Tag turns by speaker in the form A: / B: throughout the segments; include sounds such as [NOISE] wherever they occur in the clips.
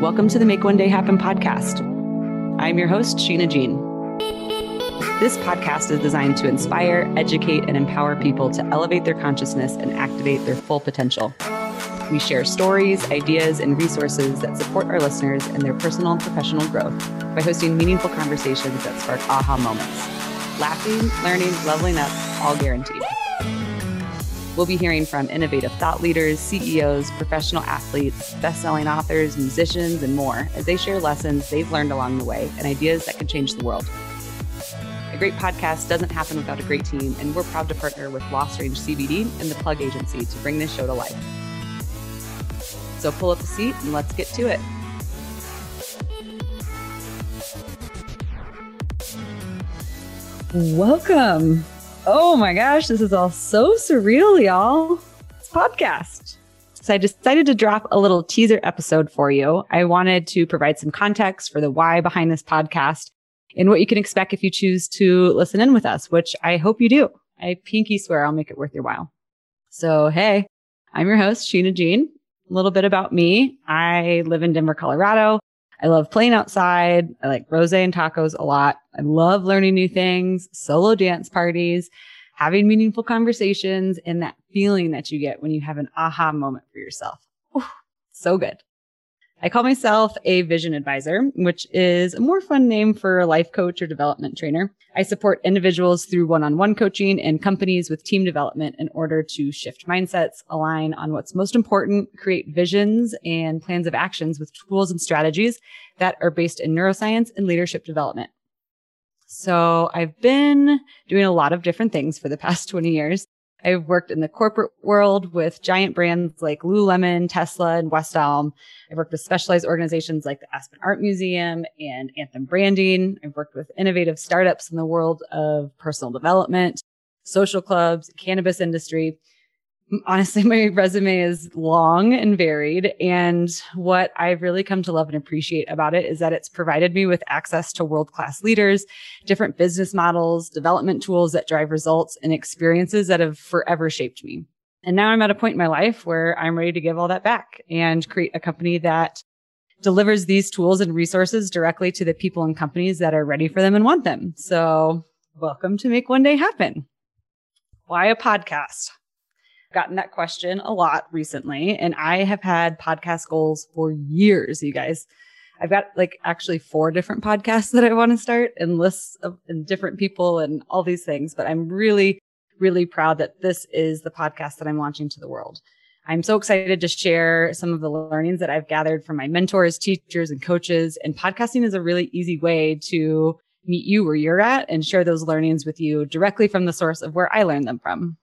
A: Welcome to the Make One Day Happen podcast. I'm your host, Sheena Jean. This podcast is designed to inspire, educate, and empower people to elevate their consciousness and activate their full potential. We share stories, ideas, and resources that support our listeners in their personal and professional growth by hosting meaningful conversations that spark aha moments. Laughing, learning, leveling up, all guaranteed. We'll be hearing from innovative thought leaders, CEOs, professional athletes, best-selling authors, musicians, and more as they share lessons they've learned along the way and ideas that can change the world. A great podcast doesn't happen without a great team, and we're proud to partner with Lost Range CBD and the Plug Agency to bring this show to life. So pull up a seat and let's get to it. Welcome. Oh my gosh, this is all so surreal, y'all. It's podcast. So I decided to drop a little teaser episode for you. I wanted to provide some context for the why behind this podcast and what you can expect if you choose to listen in with us, which I hope you do. I pinky swear I'll make it worth your while. So, hey, I'm your host, Sheena Jean. A little bit about me. I live in Denver, Colorado. I love playing outside. I like rose and tacos a lot. I love learning new things, solo dance parties, having meaningful conversations, and that feeling that you get when you have an aha moment for yourself. Ooh, so good. I call myself a vision advisor, which is a more fun name for a life coach or development trainer. I support individuals through one-on-one coaching and companies with team development in order to shift mindsets, align on what's most important, create visions and plans of actions with tools and strategies that are based in neuroscience and leadership development. So I've been doing a lot of different things for the past [LAUGHS] 20 years. I've worked in the corporate world with giant brands like Lululemon, Tesla, and West Elm. I've worked with specialized organizations like the Aspen Art Museum and Anthem Branding. I've worked with innovative startups in the world of personal development, social clubs, cannabis industry honestly, [LAUGHS] my resume is long and varied. And what I've really come to love and appreciate about it is that it's provided me with access to world class leaders, different business models, development tools that drive results and experiences that have forever shaped me. And now I'm at a point in my life where I'm ready to give all that back and create a company that delivers these tools and resources directly to the people and companies that are ready for them and want them. So welcome to Make One Day Happen. Why a podcast? Gotten that question a lot recently, and I have had podcast goals for years, you guys. I've got like actually four different podcasts that I want to start and lists of and different people and all these things, but I'm really, really proud that this is the podcast that I'm launching to the world. I'm so excited to share some of the learnings that I've gathered from my mentors, teachers, and coaches. And podcasting is a really easy way to meet you where you're at and share those learnings with you directly from the source of where I learned them from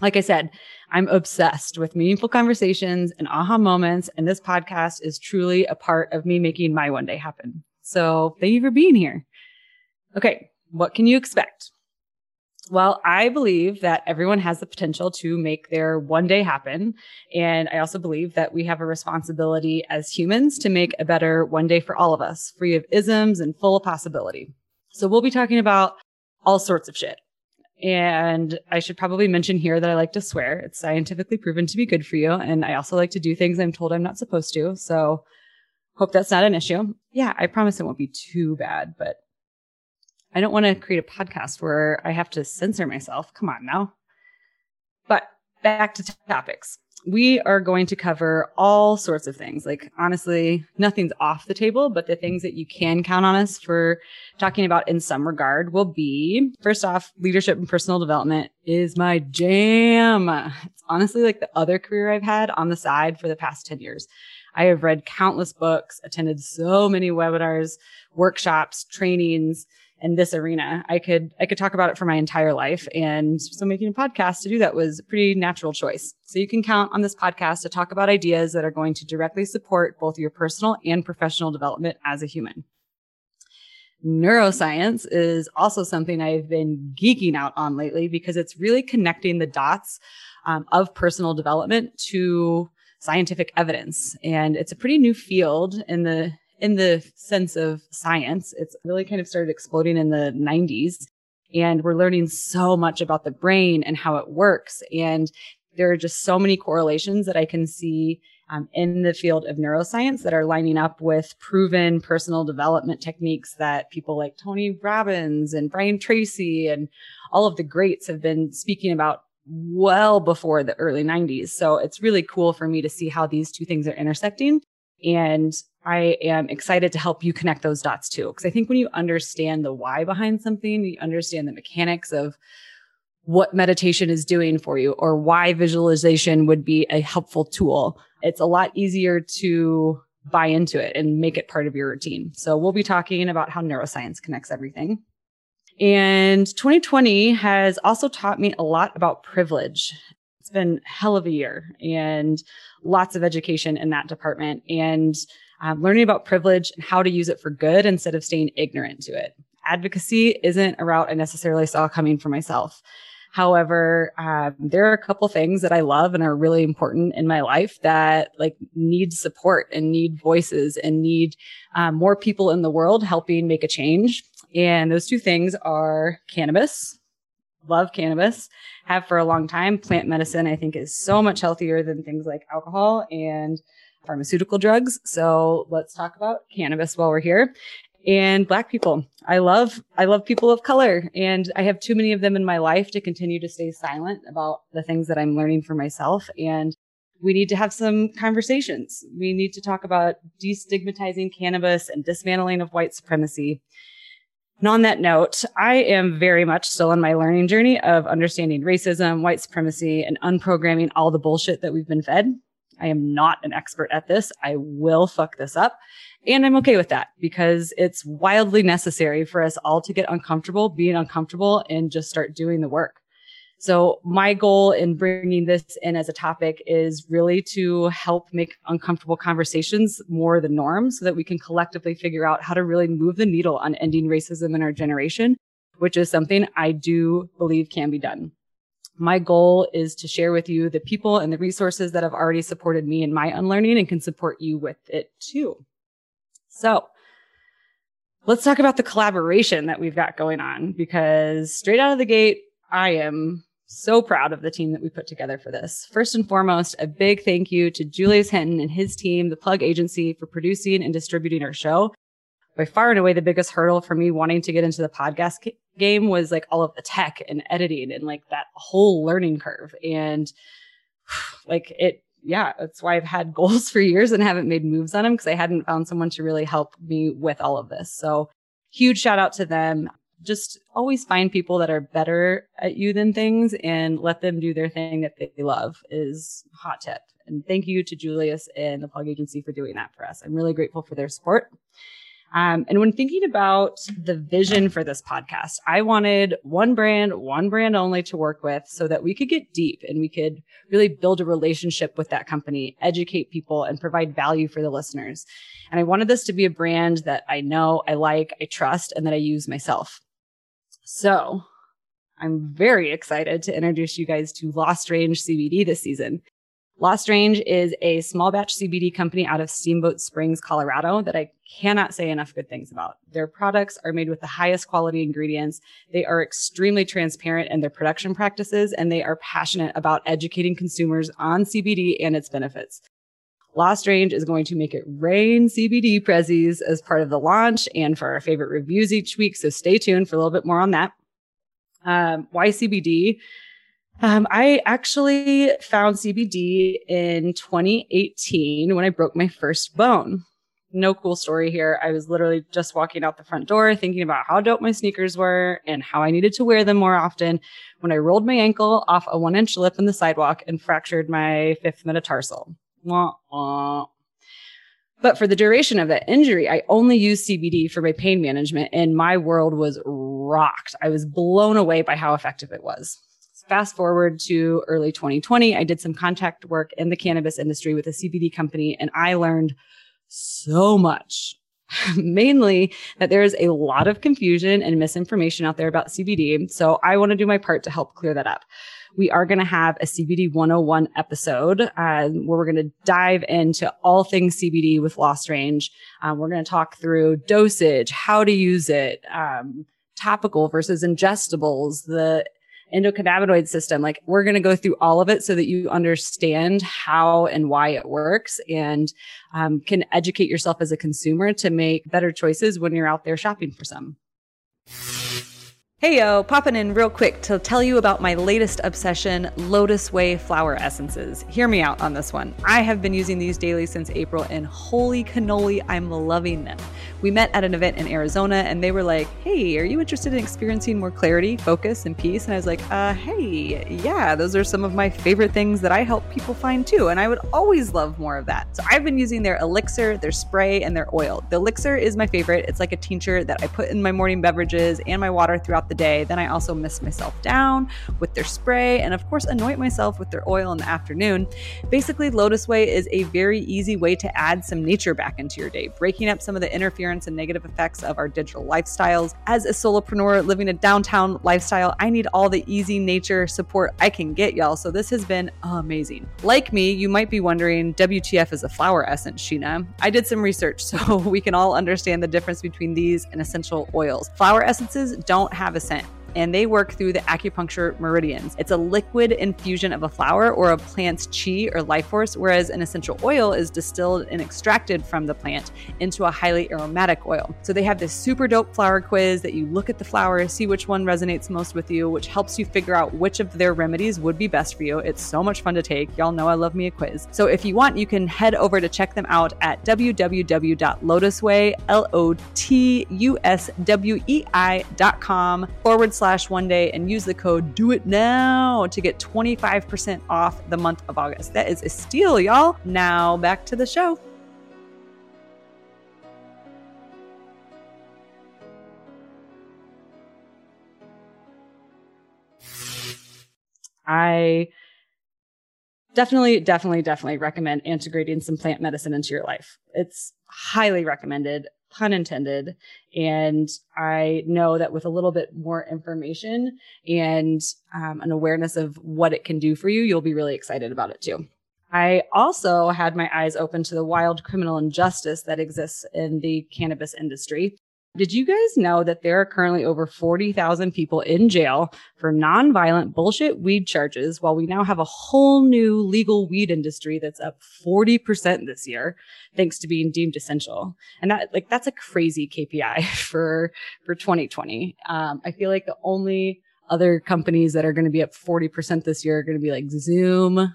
A: like I said, I'm obsessed with meaningful conversations and aha moments. And this podcast is truly a part of me making my one day happen. So thank you for being here. Okay. What can you expect? Well, I believe that everyone has the potential to make their one day happen. And I also believe that we have a responsibility as humans to make a better one day for all of us, free of isms and full of possibility. So we'll be talking about all sorts of shit. And I should probably mention here that I like to swear. It's scientifically proven to be good for you. And I also like to do things I'm told I'm not supposed to. So hope that's not an issue. Yeah, I promise it won't be too bad, but I don't want to create a podcast where I have to censor myself. Come on now. But back to topics we are going to cover all sorts of things. Like, honestly, nothing's off the table, but the things that you can count on us for talking about in some regard will be first off, leadership and personal development is my jam. It's honestly like the other career I've had on the side for the past 10 years. I have read countless books, attended so many webinars, workshops, trainings, in this arena. I could I could talk about it for my entire life. And so making a podcast to do that was a pretty natural choice. So you can count on this podcast to talk about ideas that are going to directly support both your personal and professional development as a human. Neuroscience is also something I've been geeking out on lately because it's really connecting the dots um, of personal development to scientific evidence. And it's a pretty new field in the in the sense of science. It's really kind of started exploding in the 90s. And we're learning so much about the brain and how it works. And there are just so many correlations that I can see um, in the field of neuroscience that are lining up with proven personal development techniques that people like Tony Robbins and Brian Tracy and all of the greats have been speaking about well before the early 90s. So it's really cool for me to see how these two things are intersecting. And I am excited to help you connect those dots too. Because I think when you understand the why behind something, you understand the mechanics of what meditation is doing for you or why visualization would be a helpful tool. It's a lot easier to buy into it and make it part of your routine. So we'll be talking about how neuroscience connects everything. And 2020 has also taught me a lot about privilege. Been hell of a year and lots of education in that department and um, learning about privilege and how to use it for good instead of staying ignorant to it. Advocacy isn't a route I necessarily saw coming for myself. However, um, there are a couple things that I love and are really important in my life that like need support and need voices and need um, more people in the world helping make a change. And those two things are cannabis. Love cannabis, have for a long time. Plant medicine, I think, is so much healthier than things like alcohol and pharmaceutical drugs. So let's talk about cannabis while we're here and black people. I love I love people of color and I have too many of them in my life to continue to stay silent about the things that I'm learning for myself and we need to have some conversations. We need to talk about destigmatizing cannabis and dismantling of white supremacy. And on that note, I am very much still on my learning journey of understanding racism, white supremacy, and unprogramming all the bullshit that we've been fed. I am not an expert at this. I will fuck this up. And I'm okay with that because it's wildly necessary for us all to get uncomfortable, being uncomfortable and just start doing the work. So my goal in bringing this in as a topic is really to help make uncomfortable conversations more the norm so that we can collectively figure out how to really move the needle on ending racism in our generation, which is something I do believe can be done. My goal is to share with you the people and the resources that have already supported me in my unlearning and can support you with it too. So let's talk about the collaboration that we've got going on because straight out of the gate, I am so proud of the team that we put together for this. First and foremost, a big thank you to Julius Hinton and his team, the Plug Agency, for producing and distributing our show. By far and away, the biggest hurdle for me wanting to get into the podcast game was like all of the tech and editing and like that whole learning curve. And [SIGHS] like it yeah, that's why I've had [LAUGHS] goals for years and haven't made moves on them because I hadn't found someone to really help me with all of this. So huge shout out to them. Just always find people that are better at you than things and let them do their thing that they love is hot tip. And thank you to Julius and the Plug Agency for doing that for us. I'm really grateful for their support. Um, and when thinking about the vision for this podcast, I wanted one brand, one brand only to work with so that we could get deep and we could really build a relationship with that company, educate people, and provide value for the listeners. And I wanted this to be a brand that I know, I like, I trust, and that I use myself. So I'm very excited to introduce you guys to Lost Range CBD this season. Lost Range is a small batch CBD company out of Steamboat Springs, Colorado that I cannot say enough good things about. Their products are made with the highest quality ingredients. They are extremely transparent in their production practices and they are passionate about educating consumers on CBD and its benefits. Lost Range is going to make it rain CBD prezzies as part of the launch and for our favorite reviews each week. So stay tuned for a little bit more on that. Um, why CBD? Um, I actually found CBD in 2018 when I broke my first bone. No cool story here. I was literally just walking out the front door thinking about how dope my sneakers were and how I needed to wear them more often when I rolled my ankle off a one inch lip in the sidewalk and fractured my fifth metatarsal. Wah, wah. But for the duration of that injury, I only used CBD for my pain management and my world was rocked. I was blown away by how effective it was fast forward to early 2020, I did some contact work in the cannabis industry with a CBD company, and I learned so much. [LAUGHS] Mainly that there is a lot of confusion and misinformation out there about CBD. So I want to do my part to help clear that up. We are going to have a CBD 101 episode uh, where we're going to dive into all things CBD with Lost Range. Um, we're going to talk through dosage, how to use it, um, topical versus ingestibles, the endocannabinoid system. Like we're going to go through all of it so that you understand how and why it works and um, can educate yourself as a consumer to make better choices when you're out there shopping for some. Hey yo, popping in real quick to tell you about my latest obsession, LotusWei flower essences. Hear me out on this one. I have been using these daily since April and holy cannoli, I'm loving them. We met at an event in Arizona and they were like, Hey, are you interested in experiencing more clarity, focus, and peace? And I was like, uh, hey, yeah, those are some of my favorite things that I help people find too. And I would always love more of that. So I've been using their elixir, their spray, and their oil. The elixir is my favorite. It's like a tincture that I put in my morning beverages and my water throughout the day. Then I also mist myself down with their spray and, of course, anoint myself with their oil in the afternoon. Basically, LotusWei is a very easy way to add some nature back into your day, breaking up some of the interference and negative effects of our digital lifestyles. As a solopreneur living a downtown lifestyle, I need all the easy nature support I can get, y'all. So this has been amazing. Like me, you might be wondering WTF is a flower essence, Sheena. I did some research [LAUGHS] so we can all understand the difference between these and essential oils. Flower essences don't have a scent and they work through the acupuncture meridians. It's a liquid infusion of a flower or a plant's chi or life force, whereas an essential oil is distilled and extracted from the plant into a highly aromatic oil. So they have this super dope flower quiz that you look at the flowers, see which one resonates most with you, which helps you figure out which of their remedies would be best for you. It's so much fun to take. Y'all know I love me a quiz. So if you want, you can head over to check them out at www.lotuswei, L O T U S W I.com forward slash slash one day and use the code do it now to get 25% off the month of August. That is a steal, y'all. Now back to the show. I definitely, definitely, definitely recommend integrating some plant medicine into your life. It's highly recommended pun intended. And I know that with a little bit more information and um, an awareness of what it can do for you, you'll be really excited about it too. I also had my eyes open to the wild criminal injustice that exists in the cannabis industry. Did you guys know that there are currently over 40,000 people in jail for nonviolent bullshit weed charges while we now have a whole new legal weed industry that's up 40% this year thanks to being deemed essential. And that like that's a crazy KPI [LAUGHS] for for 2020. Um, I feel like the only other companies that are going to be up 40% this year are going to be like Zoom,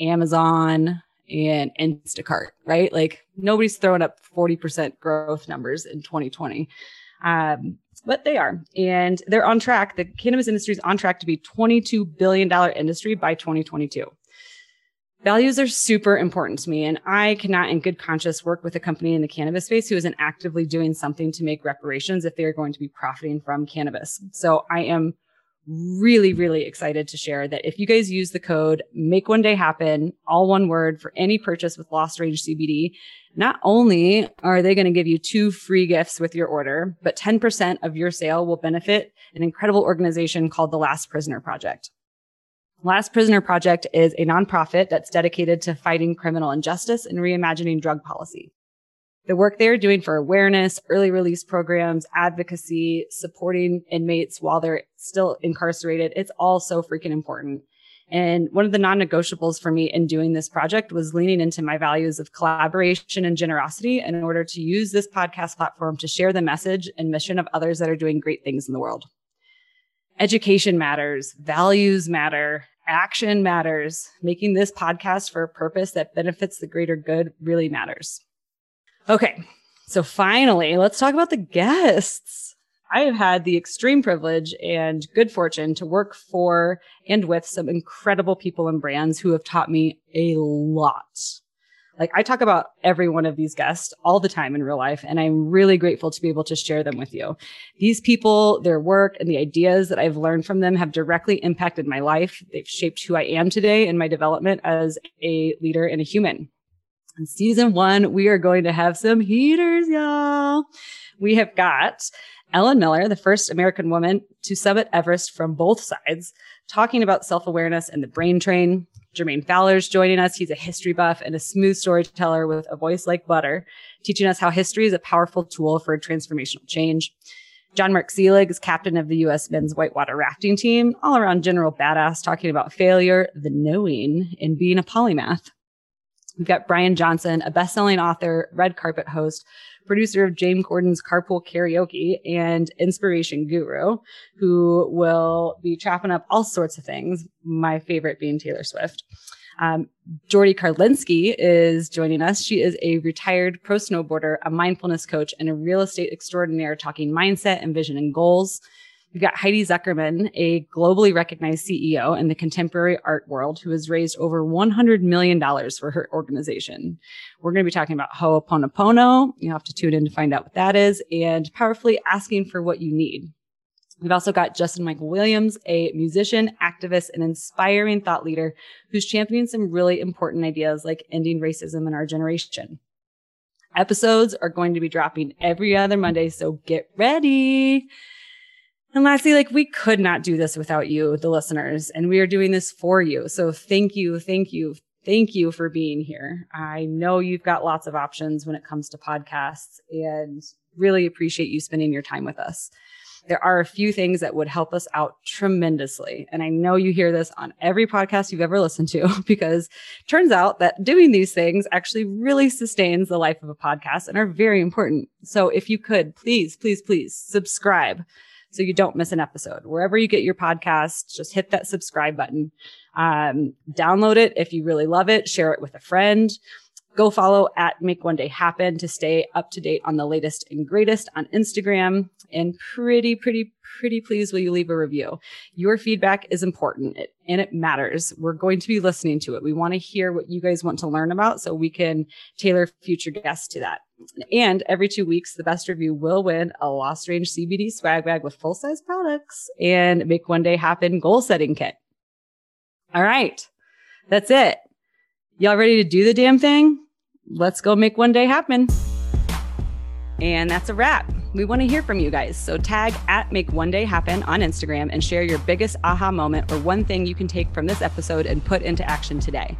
A: Amazon, and Instacart, right? Like nobody's throwing up 40% growth numbers in 2020. Um, but they are. And they're on track. The cannabis industry is on track to be $22 billion industry by 2022. Values are super important to me, and I cannot, in good conscience, work with a company in the cannabis space who isn't actively doing something to make reparations if they are going to be profiting from cannabis. So I am really, really excited to share that if you guys use the code make one day happen, all one word for any purchase with Lost Range CBD, not only are they going to give you two free gifts with your order, but 10% of your sale will benefit an incredible organization called the Last Prisoner Project. Last Prisoner Project is a nonprofit that's dedicated to fighting criminal injustice and reimagining drug policy the work they're doing for awareness, early release programs, advocacy, supporting inmates while they're still incarcerated. It's all so freaking important. And one of the non-negotiables for me in doing this project was leaning into my values of collaboration and generosity in order to use this podcast platform to share the message and mission of others that are doing great things in the world. Education matters, values matter, action matters. Making this podcast for a purpose that benefits the greater good really matters. Okay. So finally, let's talk about the guests. I have had the extreme privilege and good fortune to work for and with some incredible people and brands who have taught me a lot. Like I talk about every one of these guests all the time in real life, and I'm really grateful to be able to share them with you. These people, their work, and the ideas that I've learned from them have directly impacted my life. They've shaped who I am today and my development as a leader and a human. In season one, we are going to have some heaters, y'all. We have got Ellen Miller, the first American woman to summit Everest from both sides, talking about self awareness and the brain train. Jermaine Fowler's joining us. He's a history buff and a smooth storyteller with a voice like butter, teaching us how history is a powerful tool for transformational change. John Mark Seelig is captain of the U.S. men's whitewater rafting team, all around general badass, talking about failure, the knowing, and being a polymath. We've got Brian Johnson, a best-selling author, red carpet host, producer of James Corden's Carpool Karaoke and inspiration guru, who will be chopping up all sorts of things. My favorite being Taylor Swift. Um, Jordy Karlinski is joining us. She is a retired pro snowboarder, a mindfulness coach, and a real estate extraordinaire talking mindset and vision and goals. We've got Heidi Zuckerman, a globally recognized CEO in the contemporary art world who has raised over $100 million for her organization. We're going to be talking about Ho'oponopono. You have to tune in to find out what that is and powerfully asking for what you need. We've also got Justin Michael Williams, a musician, activist, and inspiring thought leader who's championing some really important ideas like ending racism in our generation. Episodes are going to be dropping every other Monday, so get ready. And lastly, like we could not do this without you, the listeners, and we are doing this for you. So thank you, thank you, thank you for being here. I know you've got lots of options when it comes to podcasts and really appreciate you spending your time with us there are a few things that would help us out tremendously. And I know you hear this on every podcast you've ever listened to [LAUGHS] because turns out that doing these things actually really sustains the life of a podcast and are very important. So if you could please, please, please subscribe so you don't miss an episode. Wherever you get your podcast, just hit that subscribe button. Um, download it if you really love it, share it with a friend. Go follow at Make One Day Happen to stay up to date on the latest and greatest on Instagram. And pretty, pretty, pretty please will you leave a review. Your feedback is important and it matters. We're going to be listening to it. We want to hear what you guys want to learn about so we can tailor future guests to that. And every two weeks, the best review will win a Lost Range CBD swag bag with full size products and Make One Day Happen goal setting kit. All right. That's it. Y'all ready to do the damn thing? let's go make one day happen. And that's a wrap. We want to hear from you guys. So tag at Make One Day Happen on Instagram and share your biggest aha moment or one thing you can take from this episode and put into action today.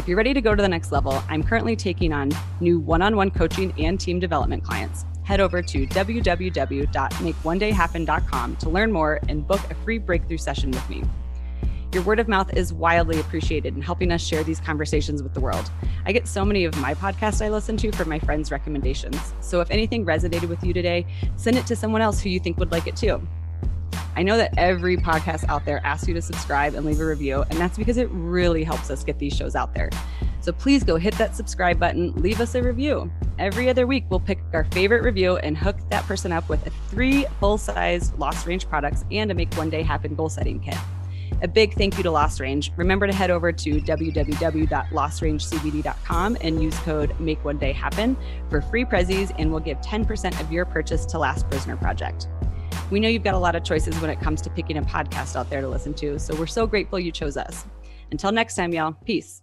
A: If you're ready to go to the next level, I'm currently taking on new one on one coaching and team development clients. Head over to www.makeonedayhappen.com to learn more and book a free breakthrough session with me. Your word of mouth is wildly appreciated in helping us share these conversations with the world. I get so many of my podcasts I listen to from my friends' recommendations. So if anything resonated with you today, send it to someone else who you think would like it too. I know that every podcast out there asks you to subscribe and leave a review, and that's because it really helps us get these shows out there. So please go hit that subscribe button, leave us a review. Every other week, we'll pick our favorite review and hook that person up with three full size Lost Range products and a Make One Day Happen goal setting kit. A big thank you to Lost Range. Remember to head over to www.lostrangecbd.com and use code Make One Day Happen for free prezzies, and we'll give 10% of your purchase to Last Prisoner Project. We know you've got a lot of choices when it comes to picking a podcast out there to listen to, so we're so grateful you chose us. Until next time, y'all, peace.